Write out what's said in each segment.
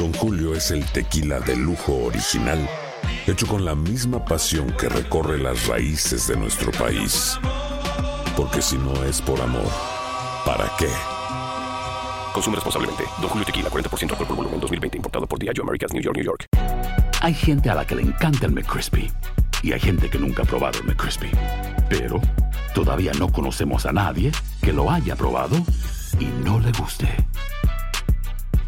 Don Julio es el tequila de lujo original, hecho con la misma pasión que recorre las raíces de nuestro país. Porque si no es por amor, ¿para qué? Consume responsablemente. Don Julio Tequila, 40% alcohol por volumen, 2020. Importado por Diageo Americas, New York, New York. Hay gente a la que le encanta el McCrispy. Y hay gente que nunca ha probado el McCrispy. Pero todavía no conocemos a nadie que lo haya probado y no le guste.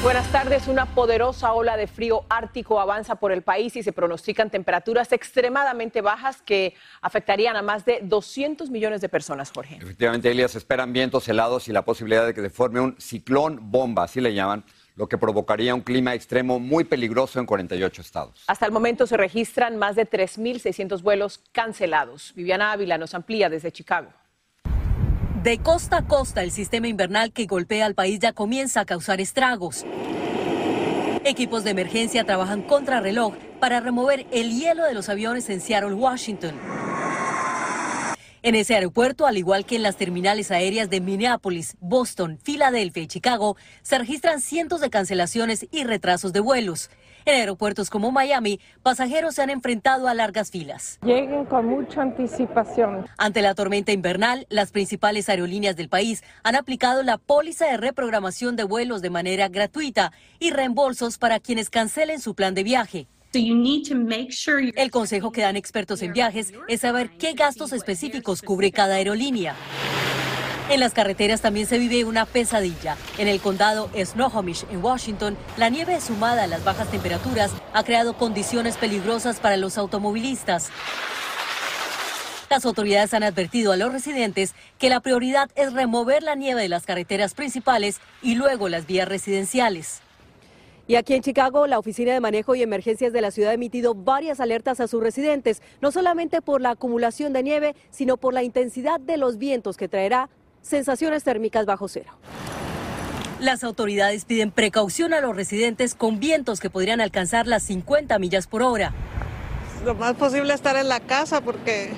Buenas tardes. Una poderosa ola de frío ártico avanza por el país y se pronostican temperaturas extremadamente bajas que afectarían a más de 200 millones de personas, Jorge. Efectivamente, Elias, esperan vientos helados y la posibilidad de que se forme un ciclón bomba, así le llaman, lo que provocaría un clima extremo muy peligroso en 48 estados. Hasta el momento se registran más de 3.600 vuelos cancelados. Viviana Ávila nos amplía desde Chicago. De costa a costa, el sistema invernal que golpea al país ya comienza a causar estragos. Equipos de emergencia trabajan contra reloj para remover el hielo de los aviones en Seattle, Washington. En ese aeropuerto, al igual que en las terminales aéreas de Minneapolis, Boston, Filadelfia y Chicago, se registran cientos de cancelaciones y retrasos de vuelos. En aeropuertos como Miami, pasajeros se han enfrentado a largas filas. Lleguen con mucha anticipación. Ante la tormenta invernal, las principales aerolíneas del país han aplicado la póliza de reprogramación de vuelos de manera gratuita y reembolsos para quienes cancelen su plan de viaje. El consejo que dan expertos en viajes es saber qué gastos específicos cubre cada aerolínea. En las carreteras también se vive una pesadilla. En el condado Snohomish, en Washington, la nieve sumada a las bajas temperaturas ha creado condiciones peligrosas para los automovilistas. Las autoridades han advertido a los residentes que la prioridad es remover la nieve de las carreteras principales y luego las vías residenciales. Y aquí en Chicago, la Oficina de Manejo y Emergencias de la ciudad ha emitido varias alertas a sus residentes, no solamente por la acumulación de nieve, sino por la intensidad de los vientos que traerá sensaciones térmicas bajo cero. Las autoridades piden precaución a los residentes con vientos que podrían alcanzar las 50 millas por hora. Lo más posible estar en la casa porque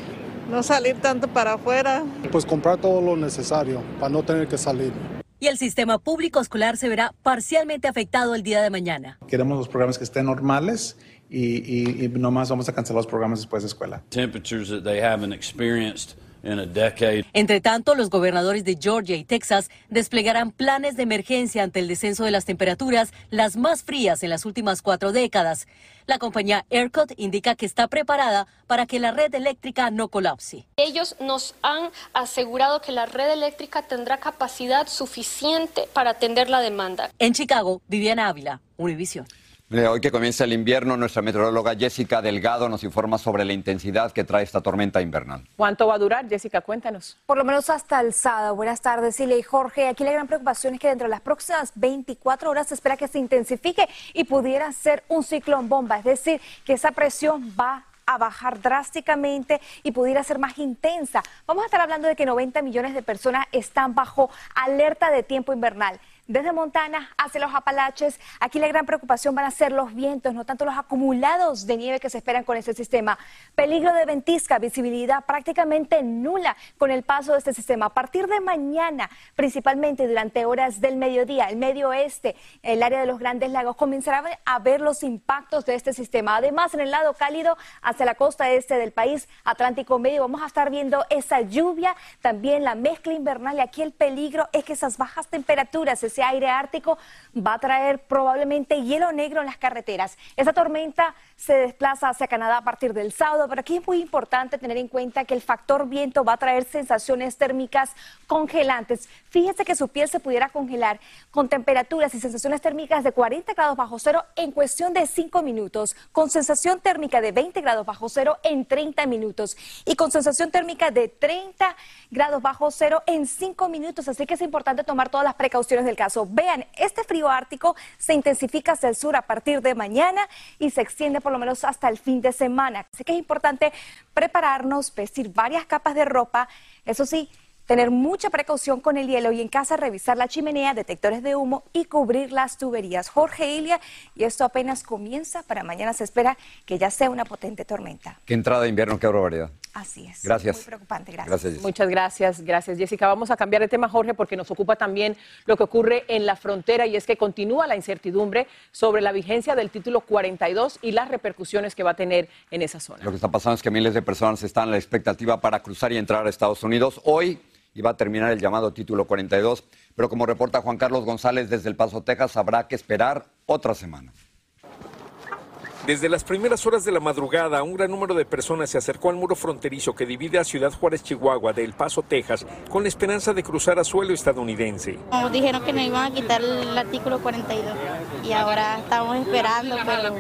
no salir tanto para afuera. Pues comprar todo lo necesario para no tener que salir. Y el sistema público escolar se verá parcialmente afectado el día de mañana. Queremos los programas que estén normales y, y, y nomás vamos a cancelar los programas después de escuela. Temperatures that they haven't experienced entre tanto, los gobernadores de Georgia y Texas desplegarán planes de emergencia ante el descenso de las temperaturas, las más frías en las últimas cuatro décadas. La compañía ERCOT indica que está preparada para que la red eléctrica no colapse. Ellos nos han asegurado que la red eléctrica tendrá capacidad suficiente para atender la demanda. En Chicago, Viviana Ávila, Univision. Hoy que comienza el invierno, nuestra meteoróloga Jessica Delgado nos informa sobre la intensidad que trae esta tormenta invernal. ¿Cuánto va a durar, Jessica? Cuéntanos. Por lo menos hasta el sábado. Buenas tardes, Silvia y Jorge. Aquí la gran preocupación es que dentro de las próximas 24 horas se espera que se intensifique y pudiera ser un ciclón bomba, es decir, que esa presión va a bajar drásticamente y pudiera ser más intensa. Vamos a estar hablando de que 90 millones de personas están bajo alerta de tiempo invernal desde Montana hacia los Apalaches. Aquí la gran preocupación van a ser los vientos, no tanto los acumulados de nieve que se esperan con este sistema. Peligro de ventisca, visibilidad prácticamente nula con el paso de este sistema. A partir de mañana, principalmente durante horas del mediodía, el medio oeste, el área de los grandes lagos, comenzará a ver los impactos de este sistema. Además, en el lado cálido, hacia la costa este del país, Atlántico Medio, vamos a estar viendo esa lluvia, también la mezcla invernal y aquí el peligro es que esas bajas temperaturas se aire ártico va a traer probablemente hielo negro en las carreteras. Esa tormenta se desplaza hacia Canadá a partir del sábado, pero aquí es muy importante tener en cuenta que el factor viento va a traer sensaciones térmicas congelantes. Fíjese que su piel se pudiera congelar con temperaturas y sensaciones térmicas de 40 grados bajo cero en cuestión de 5 minutos, con sensación térmica de 20 grados bajo cero en 30 minutos y con sensación térmica de 30 grados bajo cero en 5 minutos. Así que es importante tomar todas las precauciones del caso. Vean, este frío ártico se intensifica hacia el sur a partir de mañana y se extiende por lo menos hasta el fin de semana. Así que es importante prepararnos, vestir varias capas de ropa. Eso sí, tener mucha precaución con el hielo y en casa revisar la chimenea, detectores de humo y cubrir las tuberías. Jorge Ilia, y esto apenas comienza, para mañana se espera que ya sea una potente tormenta. Qué entrada de invierno, qué barbaridad. Así es. Gracias. Muy preocupante, gracias. Muchas gracias, gracias Jessica. Vamos a cambiar de tema, Jorge, porque nos ocupa también lo que ocurre en la frontera y es que continúa la incertidumbre sobre la vigencia del título 42 y las repercusiones que va a tener en esa zona. Lo que está pasando es que miles de personas están en la expectativa para cruzar y entrar a Estados Unidos. Hoy y va a terminar el llamado título 42, pero como reporta Juan Carlos González desde El Paso, Texas, habrá que esperar otra semana. Desde las primeras horas de la madrugada, un gran número de personas se acercó al muro fronterizo que divide a Ciudad Juárez, Chihuahua, de El Paso, Texas, con la esperanza de cruzar a suelo estadounidense. Nos dijeron que nos iban a quitar el artículo 42 y ahora estamos esperando, pero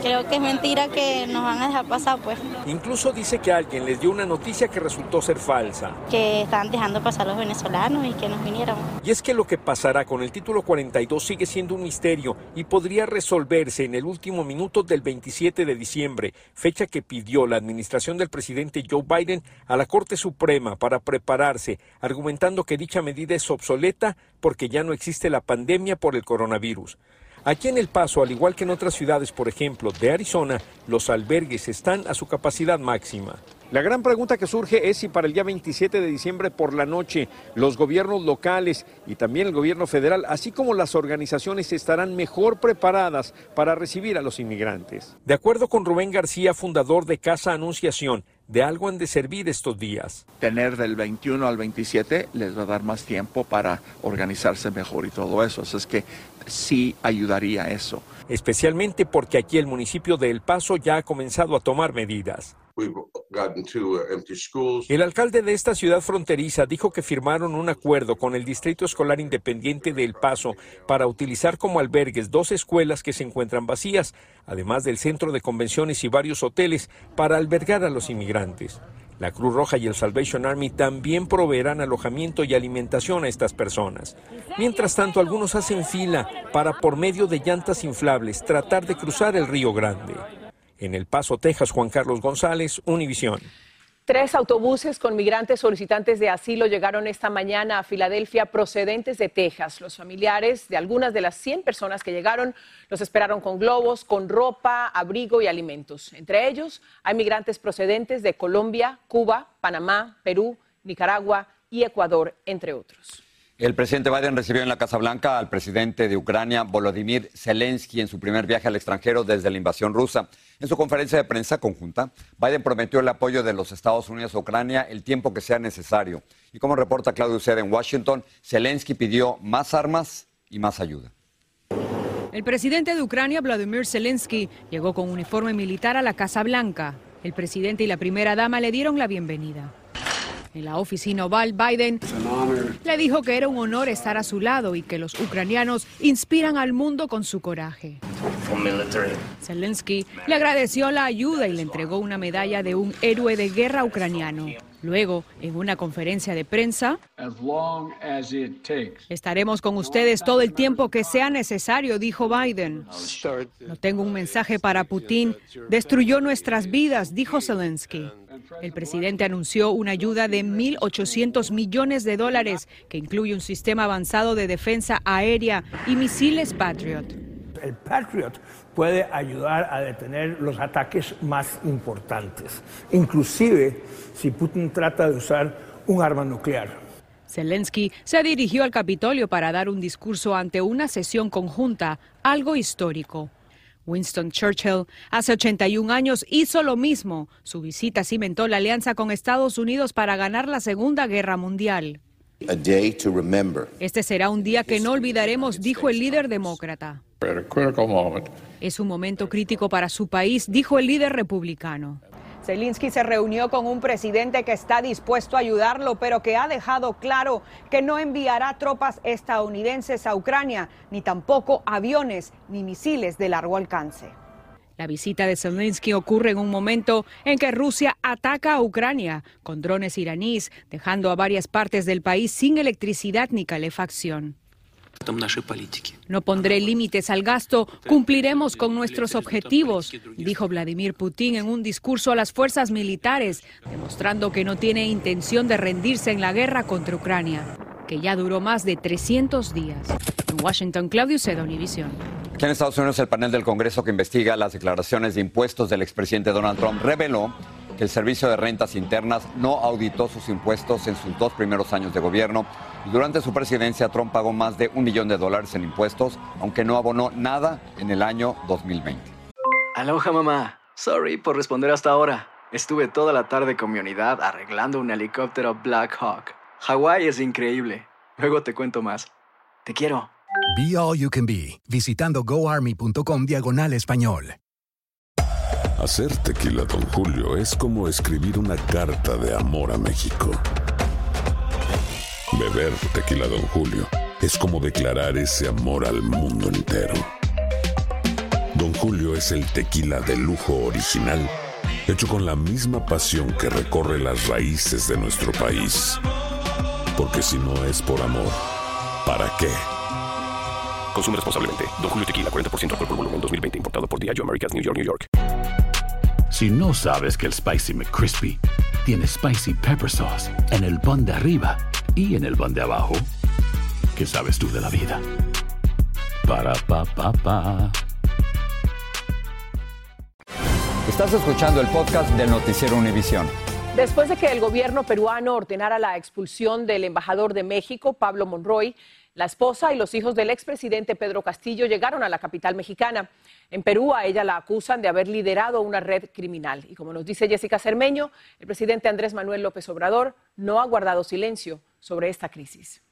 creo que es mentira que nos van a dejar pasar, pues. Incluso dice que alguien les dio una noticia que resultó ser falsa. Que estaban dejando pasar los venezolanos y que nos vinieran. Y es que lo que pasará con el título 42 sigue siendo un misterio y podría resolverse en el último minuto del 27 de diciembre, fecha que pidió la administración del presidente Joe Biden a la Corte Suprema para prepararse, argumentando que dicha medida es obsoleta porque ya no existe la pandemia por el coronavirus. Aquí en El Paso, al igual que en otras ciudades, por ejemplo, de Arizona, los albergues están a su capacidad máxima. La gran pregunta que surge es si para el día 27 de diciembre por la noche los gobiernos locales y también el gobierno federal, así como las organizaciones, estarán mejor preparadas para recibir a los inmigrantes. De acuerdo con Rubén García, fundador de Casa Anunciación, de algo han de servir estos días. Tener del 21 al 27 les va a dar más tiempo para organizarse mejor y todo eso. Así es que sí ayudaría eso. Especialmente porque aquí el municipio de El Paso ya ha comenzado a tomar medidas. El alcalde de esta ciudad fronteriza dijo que firmaron un acuerdo con el Distrito Escolar Independiente de El Paso para utilizar como albergues dos escuelas que se encuentran vacías, además del centro de convenciones y varios hoteles para albergar a los inmigrantes. La Cruz Roja y el Salvation Army también proveerán alojamiento y alimentación a estas personas. Mientras tanto, algunos hacen fila para, por medio de llantas inflables, tratar de cruzar el Río Grande. En El Paso, Texas, Juan Carlos González, Univisión. Tres autobuses con migrantes solicitantes de asilo llegaron esta mañana a Filadelfia procedentes de Texas. Los familiares de algunas de las 100 personas que llegaron los esperaron con globos, con ropa, abrigo y alimentos. Entre ellos hay migrantes procedentes de Colombia, Cuba, Panamá, Perú, Nicaragua y Ecuador, entre otros. El presidente Biden recibió en la Casa Blanca al presidente de Ucrania, Volodymyr Zelensky, en su primer viaje al extranjero desde la invasión rusa. En su conferencia de prensa conjunta, Biden prometió el apoyo de los Estados Unidos a Ucrania el tiempo que sea necesario. Y como reporta Claudio Uceda en Washington, Zelensky pidió más armas y más ayuda. El presidente de Ucrania, Vladimir Zelensky, llegó con uniforme militar a la Casa Blanca. El presidente y la primera dama le dieron la bienvenida. En la oficina oval, Biden le dijo que era un honor estar a su lado y que los ucranianos inspiran al mundo con su coraje. Zelensky le agradeció la ayuda y le entregó una medalla de un héroe de guerra ucraniano. Luego, en una conferencia de prensa, estaremos con ustedes todo el tiempo que sea necesario, dijo Biden. No tengo un mensaje para Putin. Destruyó nuestras vidas, dijo Zelensky. El presidente anunció una ayuda de 1.800 millones de dólares, que incluye un sistema avanzado de defensa aérea y misiles Patriot. El Patriot puede ayudar a detener los ataques más importantes, inclusive si Putin trata de usar un arma nuclear. Zelensky se dirigió al Capitolio para dar un discurso ante una sesión conjunta, algo histórico. Winston Churchill hace 81 años hizo lo mismo. Su visita cimentó la alianza con Estados Unidos para ganar la Segunda Guerra Mundial. Este será un día que no olvidaremos, dijo el líder demócrata. Es un momento crítico para su país, dijo el líder republicano. Zelensky se reunió con un presidente que está dispuesto a ayudarlo, pero que ha dejado claro que no enviará tropas estadounidenses a Ucrania, ni tampoco aviones ni misiles de largo alcance. La visita de Zelensky ocurre en un momento en que Rusia ataca a Ucrania con drones iraníes, dejando a varias partes del país sin electricidad ni calefacción. No pondré límites al gasto, cumpliremos con nuestros objetivos, dijo Vladimir Putin en un discurso a las fuerzas militares, demostrando que no tiene intención de rendirse en la guerra contra Ucrania, que ya duró más de 300 días. En Washington, Claudio Cedo, Univision. Aquí en Estados Unidos, el panel del Congreso que investiga las declaraciones de impuestos del expresidente Donald Trump reveló que el Servicio de Rentas Internas no auditó sus impuestos en sus dos primeros años de gobierno. Y durante su presidencia, Trump pagó más de un millón de dólares en impuestos, aunque no abonó nada en el año 2020. Aloha, mamá. Sorry por responder hasta ahora. Estuve toda la tarde con mi unidad arreglando un helicóptero Black Hawk. Hawái es increíble. Luego te cuento más. Te quiero. Be All You Can Be, visitando goarmy.com diagonal español. Hacer tequila, Don Julio, es como escribir una carta de amor a México. Beber tequila, Don Julio, es como declarar ese amor al mundo entero. Don Julio es el tequila de lujo original, hecho con la misma pasión que recorre las raíces de nuestro país. Porque si no es por amor, ¿para qué? Consume responsablemente. Don Julio Tequila, 40% alcohol por volumen, 2020. Importado por Diageo Americas, New York, New York. Si no sabes que el Spicy McCrispy tiene Spicy Pepper Sauce en el pan de arriba y en el pan de abajo, ¿qué sabes tú de la vida? Para, pa, pa, pa. Estás escuchando el podcast del Noticiero Univisión. Después de que el gobierno peruano ordenara la expulsión del embajador de México, Pablo Monroy, la esposa y los hijos del expresidente Pedro Castillo llegaron a la capital mexicana. En Perú a ella la acusan de haber liderado una red criminal. Y como nos dice Jessica Cermeño, el presidente Andrés Manuel López Obrador no ha guardado silencio sobre esta crisis.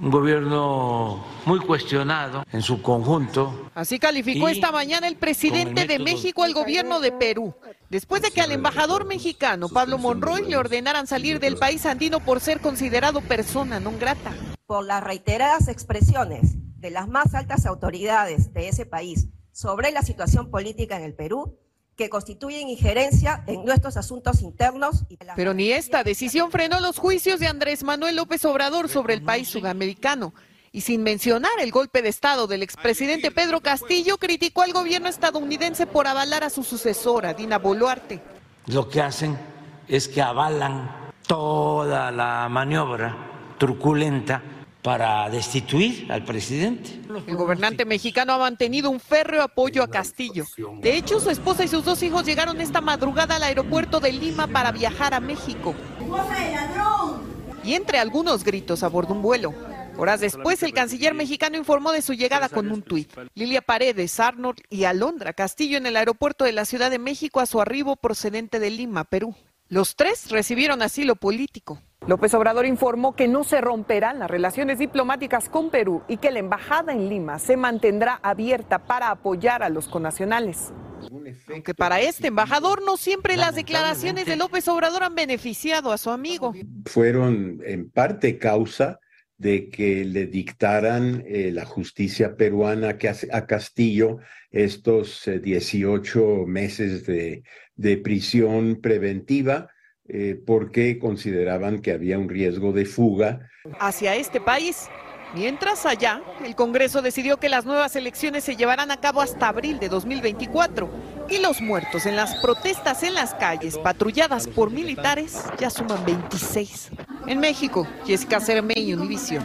Un gobierno muy cuestionado en su conjunto. Así calificó esta mañana el presidente de México al gobierno de Perú, después de que al embajador mexicano Pablo Monroy le ordenaran salir del país andino por ser considerado persona non grata. Por las reiteradas expresiones de las más altas autoridades de ese país sobre la situación política en el Perú, que constituyen injerencia en nuestros asuntos internos. Pero ni esta decisión frenó los juicios de Andrés Manuel López Obrador sobre el país sudamericano. Y sin mencionar el golpe de Estado del expresidente Pedro Castillo, criticó al gobierno estadounidense por avalar a su sucesora, Dina Boluarte. Lo que hacen es que avalan toda la maniobra truculenta para destituir al presidente. El gobernante mexicano ha mantenido un férreo apoyo a Castillo. De hecho, su esposa y sus dos hijos llegaron esta madrugada al aeropuerto de Lima para viajar a México. Y entre algunos gritos a bordo un vuelo. Horas después, el canciller mexicano informó de su llegada con un tuit. Lilia Paredes, Arnold y Alondra Castillo en el aeropuerto de la Ciudad de México a su arribo procedente de Lima, Perú. Los tres recibieron asilo político. López Obrador informó que no se romperán las relaciones diplomáticas con Perú y que la embajada en Lima se mantendrá abierta para apoyar a los conacionales. Aunque para este embajador no siempre las declaraciones de López Obrador han beneficiado a su amigo. Fueron en parte causa de que le dictaran eh, la justicia peruana que a Castillo estos 18 eh, meses de, de prisión preventiva eh, porque consideraban que había un riesgo de fuga. Hacia este país. Mientras allá, el Congreso decidió que las nuevas elecciones se llevarán a cabo hasta abril de 2024 y los muertos en las protestas en las calles patrulladas por militares ya suman 26. En México, Jessica Cermeño, Univision.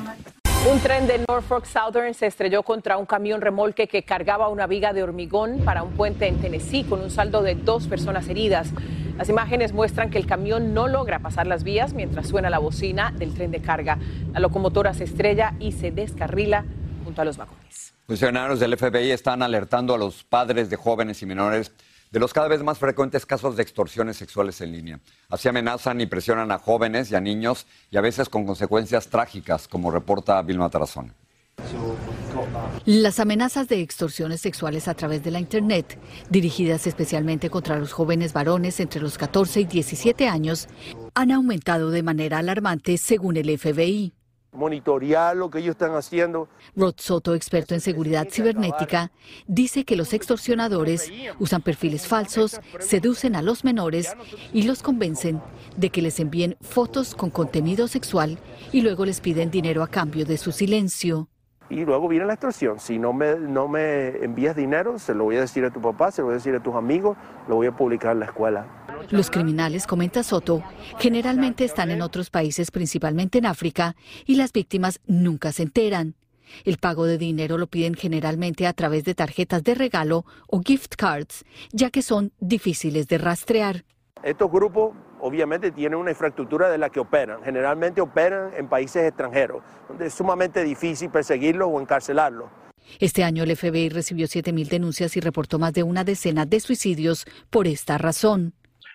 Un tren de Norfolk Southern se estrelló contra un camión remolque que cargaba una viga de hormigón para un puente en Tennessee con un saldo de dos personas heridas. Las imágenes muestran que el camión no logra pasar las vías mientras suena la bocina del tren de carga. La locomotora se estrella y se descarrila junto a los vagones. Funcionarios del FBI están alertando a los padres de jóvenes y menores de los cada vez más frecuentes casos de extorsiones sexuales en línea. Así amenazan y presionan a jóvenes y a niños y a veces con consecuencias trágicas, como reporta Vilma Tarazona. Las amenazas de extorsiones sexuales a través de la Internet, dirigidas especialmente contra los jóvenes varones entre los 14 y 17 años, han aumentado de manera alarmante según el FBI. Monitorear lo que ellos están haciendo. Rod Soto, experto en seguridad cibernética, dice que los extorsionadores usan perfiles falsos, seducen a los menores y los convencen de que les envíen fotos con contenido sexual y luego les piden dinero a cambio de su silencio y luego viene la extorsión. Si no me, no me envías dinero, se lo voy a decir a tu papá, se lo voy a decir a tus amigos, lo voy a publicar en la escuela. Los criminales, comenta Soto, generalmente están en otros países, principalmente en África, y las víctimas nunca se enteran. El pago de dinero lo piden generalmente a través de tarjetas de regalo o gift cards, ya que son difíciles de rastrear. Estos grupos obviamente tienen una infraestructura de la que operan. Generalmente operan en países extranjeros, donde es sumamente difícil perseguirlos o encarcelarlos. Este año el FBI recibió 7.000 denuncias y reportó más de una decena de suicidios por esta razón.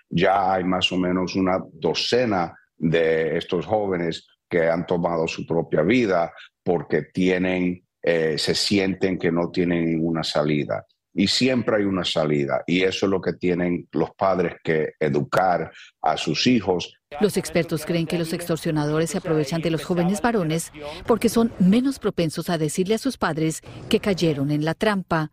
Ya hay más o menos una docena de estos jóvenes que han tomado su propia vida porque tienen, eh, se sienten que no tienen ninguna salida y siempre hay una salida y eso es lo que tienen los padres que educar a sus hijos. Los expertos creen que los extorsionadores se aprovechan de los jóvenes varones porque son menos propensos a decirle a sus padres que cayeron en la trampa.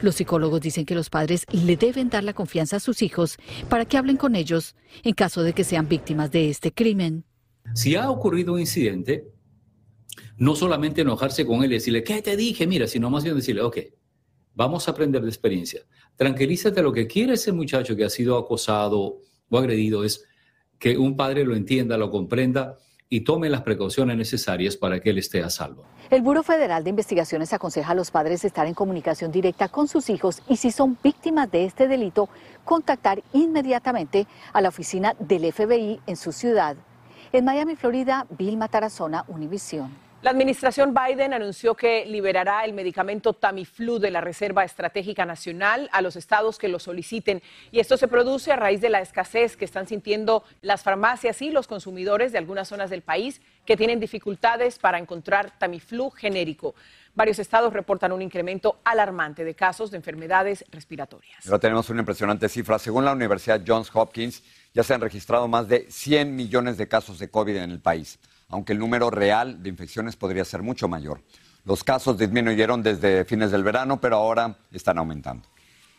Los psicólogos dicen que los padres le deben dar la confianza a sus hijos para que hablen con ellos en caso de que sean víctimas de este crimen. Si ha ocurrido un incidente, no solamente enojarse con él y decirle, ¿qué te dije? Mira, sino más bien decirle, ok, Vamos a aprender de experiencia. Tranquilízate, lo que quiere ese muchacho que ha sido acosado o agredido es que un padre lo entienda, lo comprenda y tome las precauciones necesarias para que él esté a salvo. El Buro Federal de Investigaciones aconseja a los padres estar en comunicación directa con sus hijos y si son víctimas de este delito, contactar inmediatamente a la oficina del FBI en su ciudad. En Miami, Florida, Vilma Tarazona, Univisión. La administración Biden anunció que liberará el medicamento Tamiflu de la Reserva Estratégica Nacional a los estados que lo soliciten. Y esto se produce a raíz de la escasez que están sintiendo las farmacias y los consumidores de algunas zonas del país que tienen dificultades para encontrar Tamiflu genérico. Varios estados reportan un incremento alarmante de casos de enfermedades respiratorias. Ahora tenemos una impresionante cifra. Según la Universidad Johns Hopkins, ya se han registrado más de 100 millones de casos de COVID en el país aunque el número real de infecciones podría ser mucho mayor. Los casos disminuyeron desde fines del verano, pero ahora están aumentando.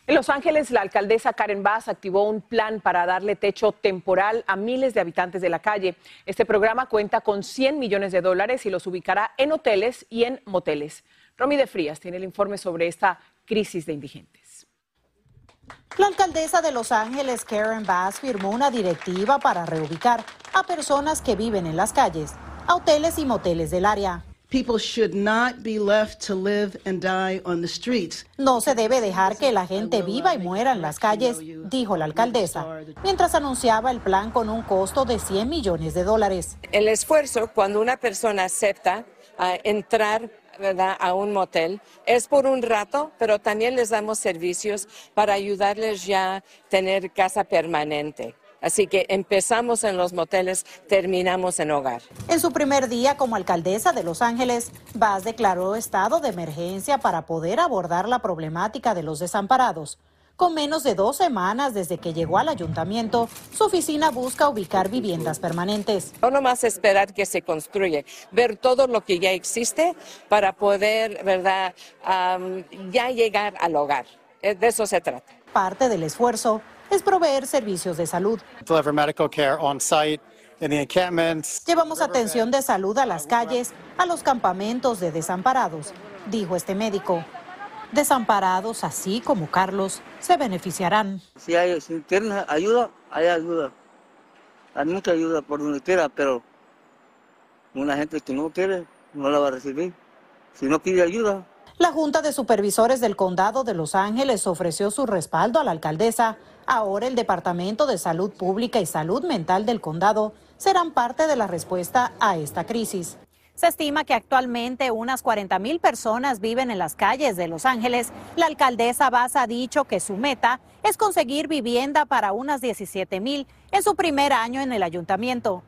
En Los Ángeles, la alcaldesa Karen Bass activó un plan para darle techo temporal a miles de habitantes de la calle. Este programa cuenta con 100 millones de dólares y los ubicará en hoteles y en moteles. Romy de Frías tiene el informe sobre esta crisis de indigentes. La alcaldesa de Los Ángeles, Karen Bass, firmó una directiva para reubicar a personas que viven en las calles, a hoteles y moteles del área. No se debe dejar que la gente viva y muera en las calles, dijo la alcaldesa, mientras anunciaba el plan con un costo de 100 millones de dólares. El esfuerzo cuando una persona acepta ah, entrar a un motel. Es por un rato, pero también les damos servicios para ayudarles ya a tener casa permanente. Así que empezamos en los moteles, terminamos en hogar. En su primer día como alcaldesa de Los Ángeles, Vaz declaró estado de emergencia para poder abordar la problemática de los desamparados. Con menos de dos semanas desde que llegó al ayuntamiento, su oficina busca ubicar viviendas permanentes. No nomás esperar que se construya, ver todo lo que ya existe para poder, ¿verdad?, ya llegar al hogar. Eh, de eso se trata. Parte del esfuerzo es proveer servicios de salud. Llevamos atención de salud a las calles, a los campamentos de desamparados, dijo este médico. Desamparados, así como Carlos, se beneficiarán. Si hay si ayuda, hay ayuda. Hay mucha ayuda por donde quiera, pero una gente que no quiere no la va a recibir. Si no pide ayuda. La Junta de Supervisores del Condado de Los Ángeles ofreció su respaldo a la alcaldesa. Ahora el Departamento de Salud Pública y Salud Mental del condado serán parte de la respuesta a esta crisis. Se estima que actualmente unas 40 mil personas viven en las calles de Los Ángeles. La alcaldesa Bass ha dicho que su meta es conseguir vivienda para unas 17 mil en su primer año en el ayuntamiento.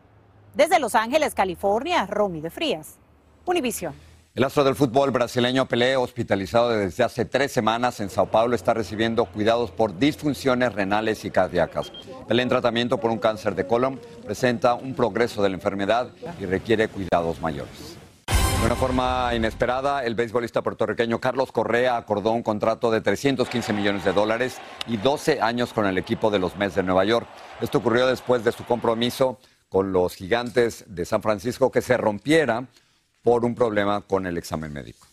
Desde Los Ángeles, California, Romy de Frías, Univisión. El astro del fútbol brasileño Pelé, hospitalizado desde hace tres semanas en Sao Paulo, está recibiendo cuidados por disfunciones renales y cardíacas. Pelé en tratamiento por un cáncer de colon presenta un progreso de la enfermedad y requiere cuidados mayores. De una forma inesperada, el beisbolista puertorriqueño Carlos Correa acordó un contrato de 315 millones de dólares y 12 años con el equipo de los Mets de Nueva York. Esto ocurrió después de su compromiso con los gigantes de San Francisco que se rompiera por un problema con el examen médico.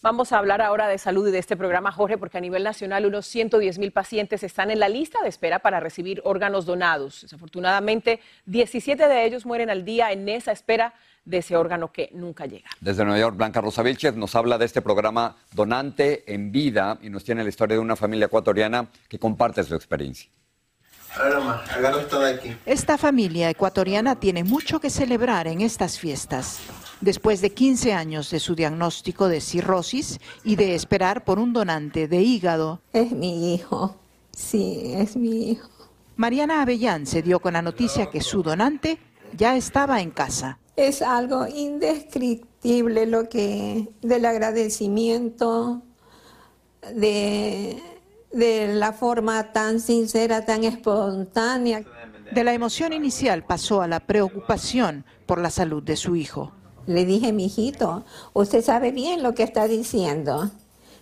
Vamos a hablar ahora de salud y de este programa, Jorge, porque a nivel nacional unos 110 mil pacientes están en la lista de espera para recibir órganos donados. Desafortunadamente, 17 de ellos mueren al día en esa espera de ese órgano que nunca llega. Desde Nueva York, Blanca Rosa Vilches nos habla de este programa Donante en Vida y nos tiene la historia de una familia ecuatoriana que comparte su experiencia. Esta familia ecuatoriana tiene mucho que celebrar en estas fiestas. Después de 15 años de su diagnóstico de cirrosis y de esperar por un donante de hígado. Es mi hijo, sí, es mi hijo. Mariana Avellán se dio con la noticia que su donante ya estaba en casa. Es algo indescriptible lo que del agradecimiento de de la forma tan sincera, tan espontánea. De la emoción inicial pasó a la preocupación por la salud de su hijo. Le dije, mi hijito, usted sabe bien lo que está diciendo.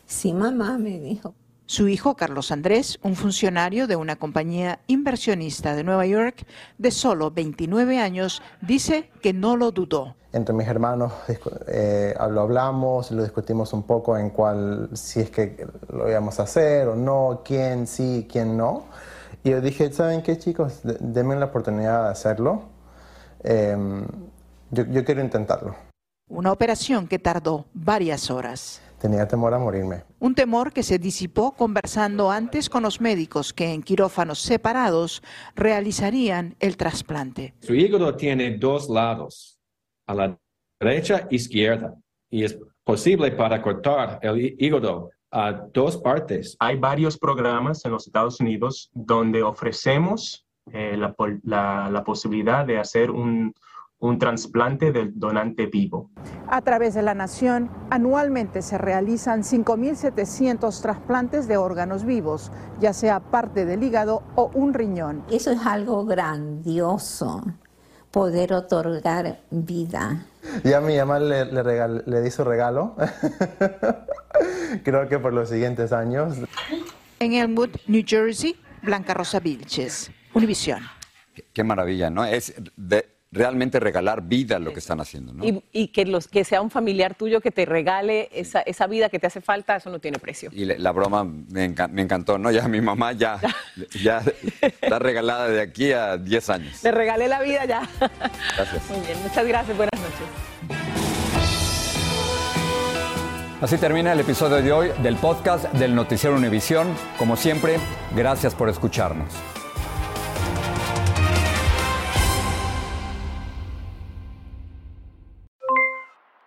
Sí, mamá, me dijo. Su hijo, Carlos Andrés, un funcionario de una compañía inversionista de Nueva York de solo 29 años, dice que no lo dudó. Entre mis hermanos eh, lo hablamos, lo discutimos un poco en cuál, si es que lo íbamos a hacer o no, quién sí, quién no. Y yo dije, ¿saben qué chicos? Denme la oportunidad de hacerlo. Em, yo quiero intentarlo. Una operación que tardó varias horas. Tenía temor a morirme. Un temor que se disipó conversando antes con los médicos que en quirófanos separados realizarían el trasplante. Su hígado tiene dos lados, a la derecha e izquierda, y es posible para cortar el hígado a dos partes. Hay varios programas en los Estados Unidos donde ofrecemos eh, la posibilidad de hacer un, un trasplante del donante vivo. A través de la nación, anualmente se realizan 5.700 trasplantes de órganos vivos, ya sea parte del hígado o un riñón. Eso es algo grandioso, poder otorgar vida. Ya a mi mamá le, le, di su regalo, creo que por los siguientes años. En Elmwood, New Jersey, Blanca Rosa Vilches, Univisión. Qué, maravilla, ¿no? Es de, realmente regalar vida a lo que están haciendo. ¿no? Y, que, los, que sea un familiar tuyo que te regale esa, esa vida que te hace falta, eso no tiene precio. Y la, broma me, encantó, ¿no? Ya mi mamá ya, ya está regalada de aquí a 10 años. Le regalé la vida ya. Gracias. Muy bien, muchas gracias, buenas noches. Así termina el episodio de hoy del podcast del Noticiero Univisión. Como siempre, gracias por escucharnos.